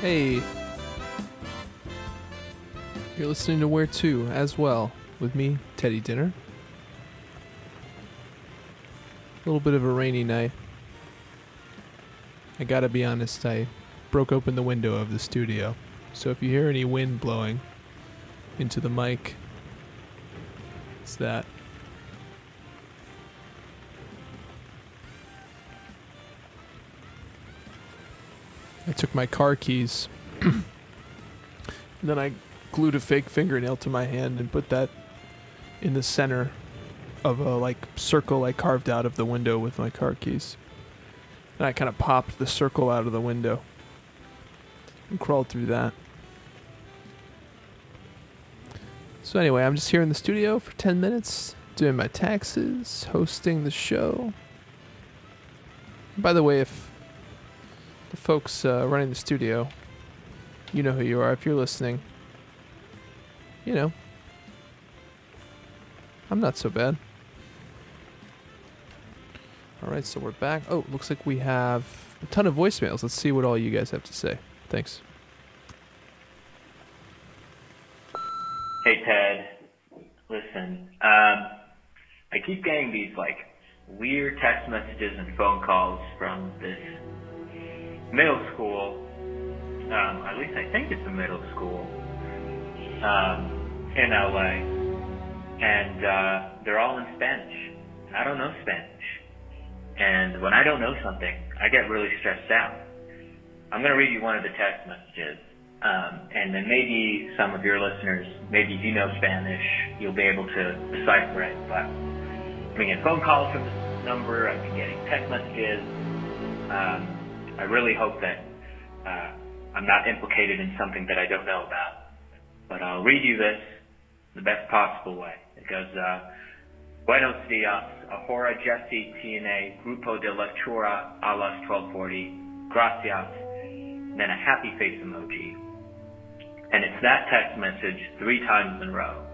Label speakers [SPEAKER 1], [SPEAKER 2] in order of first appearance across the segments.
[SPEAKER 1] Hey. You're listening to Where To as well with me, Teddy Dinner. A little bit of a rainy night. I gotta be honest, I broke open the window of the studio. So if you hear any wind blowing into the mic, it's that. I took my car keys. and then I glued a fake fingernail to my hand and put that in the center of a like circle I carved out of the window with my car keys. And I kind of popped the circle out of the window and crawled through that. So anyway, I'm just here in the studio for 10 minutes doing my taxes, hosting the show. By the way, if the folks uh, running the studio, you know who you are if you're listening. You know, I'm not so bad. All right, so we're back. Oh, looks like we have a ton of voicemails. Let's see what all you guys have to say. Thanks.
[SPEAKER 2] Hey Ted, listen. Um, I keep getting these like weird text messages and phone calls from this middle school. Um, at least I think it's a middle school um, in LA, and uh, they're all in Spanish. I don't know Spanish, and when I don't know something, I get really stressed out. I'm gonna read you one of the text messages. Um, and then maybe some of your listeners, maybe if you know Spanish, you'll be able to decipher it. But I'm getting phone calls from this number. I've been getting text messages. Um, I really hope that uh, I'm not implicated in something that I don't know about. But I'll read you this the best possible way. It goes, uh, Buenos dias, ahora Jesse tiene grupo de lectura a las 1240. Gracias. And Then a happy face emoji. And it's that text message three times in a row.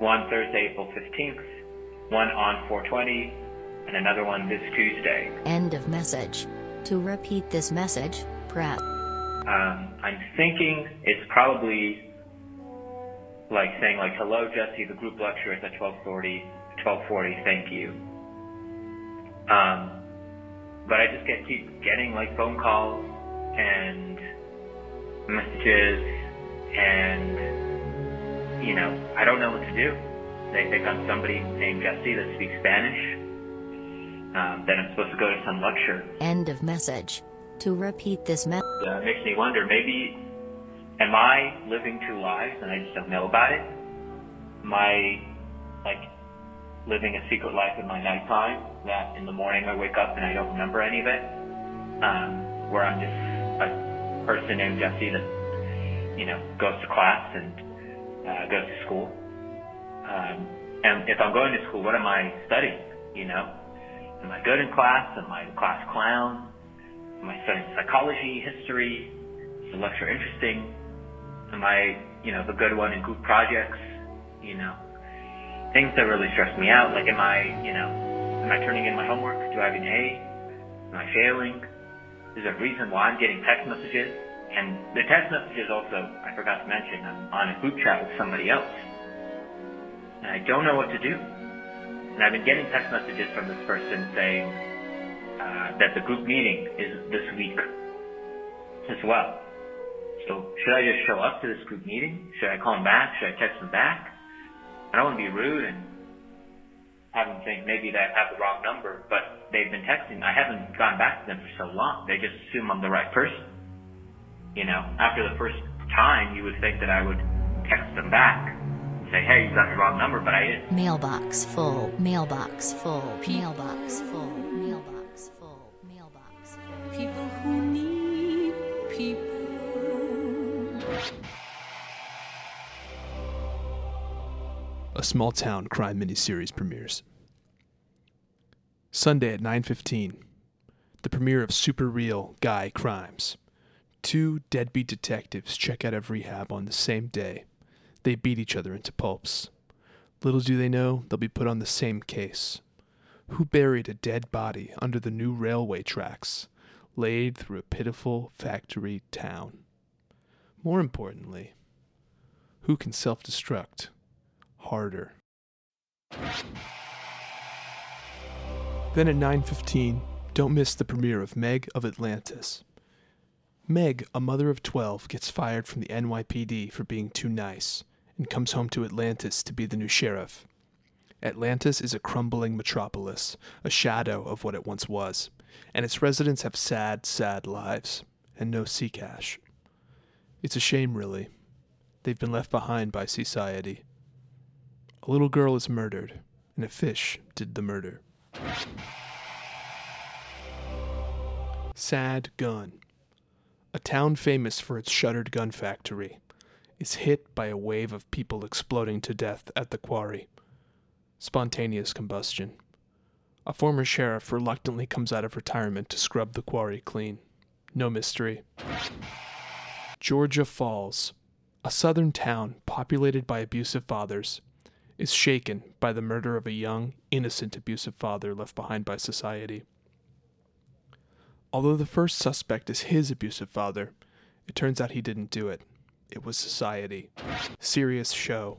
[SPEAKER 2] One Thursday, April 15th, one on 420, and another one this Tuesday.
[SPEAKER 3] End of message. To repeat this message, press.
[SPEAKER 2] Um, I'm thinking it's probably like saying like, hello Jesse, the group lecture is at 1240, 1240, thank you. Um, but I just get keep getting like phone calls and messages and you know, I don't know what to do. They think I'm somebody named Jesse that speaks Spanish. Um, that I'm supposed to go to some lecture.
[SPEAKER 3] End of message. To repeat this message.
[SPEAKER 2] Uh, makes me wonder, maybe, am I living two lives and I just don't know about it? Am I, like, living a secret life in my nighttime that in the morning I wake up and I don't remember any of it? Um, where I'm just a person named Jesse that, you know, goes to class and uh, goes to school. Um, and if I'm going to school, what am I studying? You know, am I good in class? Am I the class clown? Am I studying psychology, history? Is the lecture interesting? Am I, you know, the good one in group projects? You know, things that really stress me out. Like, am I, you know, am I turning in my homework? Do I have an A? Am I failing? Is there a reason why I'm getting text messages? And the text messages also, I forgot to mention, I'm on a group chat with somebody else. And I don't know what to do. And I've been getting text messages from this person saying uh, that the group meeting is this week as well. So should I just show up to this group meeting? Should I call him back? Should I text him back? I don't want to be rude and have them think maybe that I have the wrong number, but they've been texting. I haven't gone back to them for so long. They just assume I'm the right person. You know, after the first time, you would think that I would text them back say, hey, you got the wrong number, but I didn't.
[SPEAKER 3] Mailbox full. Mailbox full. Mailbox full. Mailbox full. Mailbox full.
[SPEAKER 4] People who need people.
[SPEAKER 1] a small town crime miniseries premieres. Sunday at 9:15. The premiere of Super Real Guy Crimes. Two deadbeat detectives check out of rehab on the same day. They beat each other into pulps. Little do they know they'll be put on the same case. Who buried a dead body under the new railway tracks, laid through a pitiful factory town? More importantly, who can self destruct harder? Then at 9:15, don't miss the premiere of Meg of Atlantis. Meg, a mother of 12, gets fired from the NYPD for being too nice and comes home to Atlantis to be the new sheriff. Atlantis is a crumbling metropolis, a shadow of what it once was, and its residents have sad, sad lives and no sea cash. It's a shame, really. They've been left behind by society. A little girl is murdered, and a fish did the murder. Sad Gun. A town famous for its shuttered gun factory is hit by a wave of people exploding to death at the quarry. Spontaneous combustion. A former sheriff reluctantly comes out of retirement to scrub the quarry clean. No mystery. Georgia Falls, a southern town populated by abusive fathers, is shaken by the murder of a young, innocent abusive father left behind by society. Although the first suspect is his abusive father, it turns out he didn't do it. It was society. Serious show.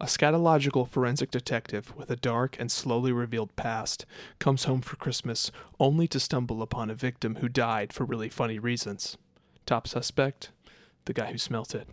[SPEAKER 1] A scatological forensic detective with a dark and slowly revealed past comes home for Christmas only to stumble upon a victim who died for really funny reasons. Top suspect? The guy who smelt it.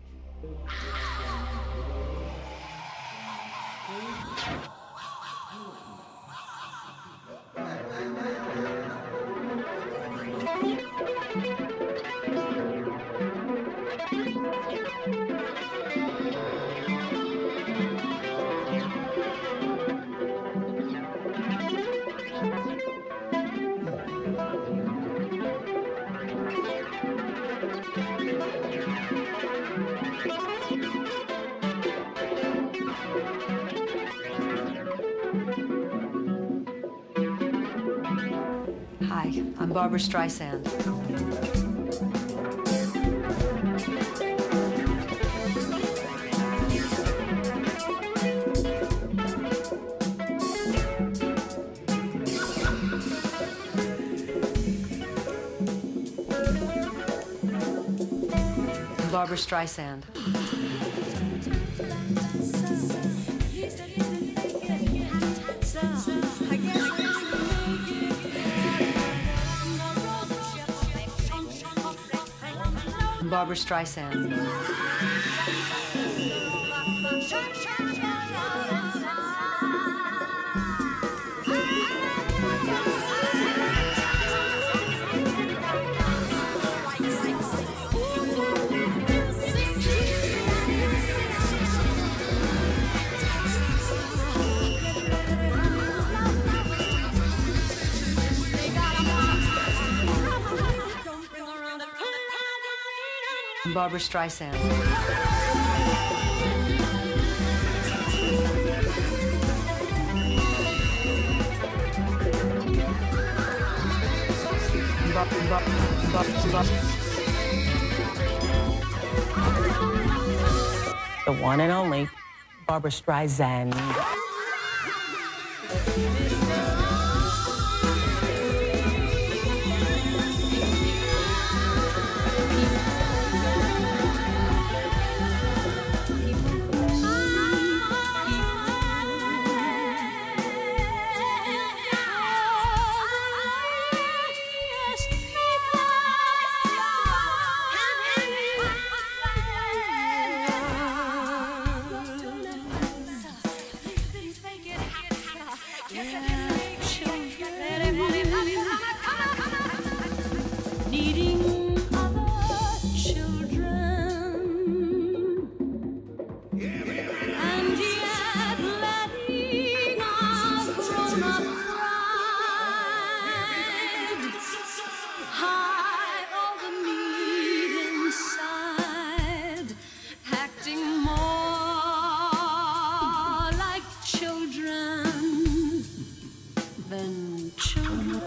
[SPEAKER 5] Hi, I'm Barbra Streisand. Barbra Streisand. Barbra Streisand. I'm Barbra Streisand.
[SPEAKER 6] The one and only Barbra Streisand. seven children.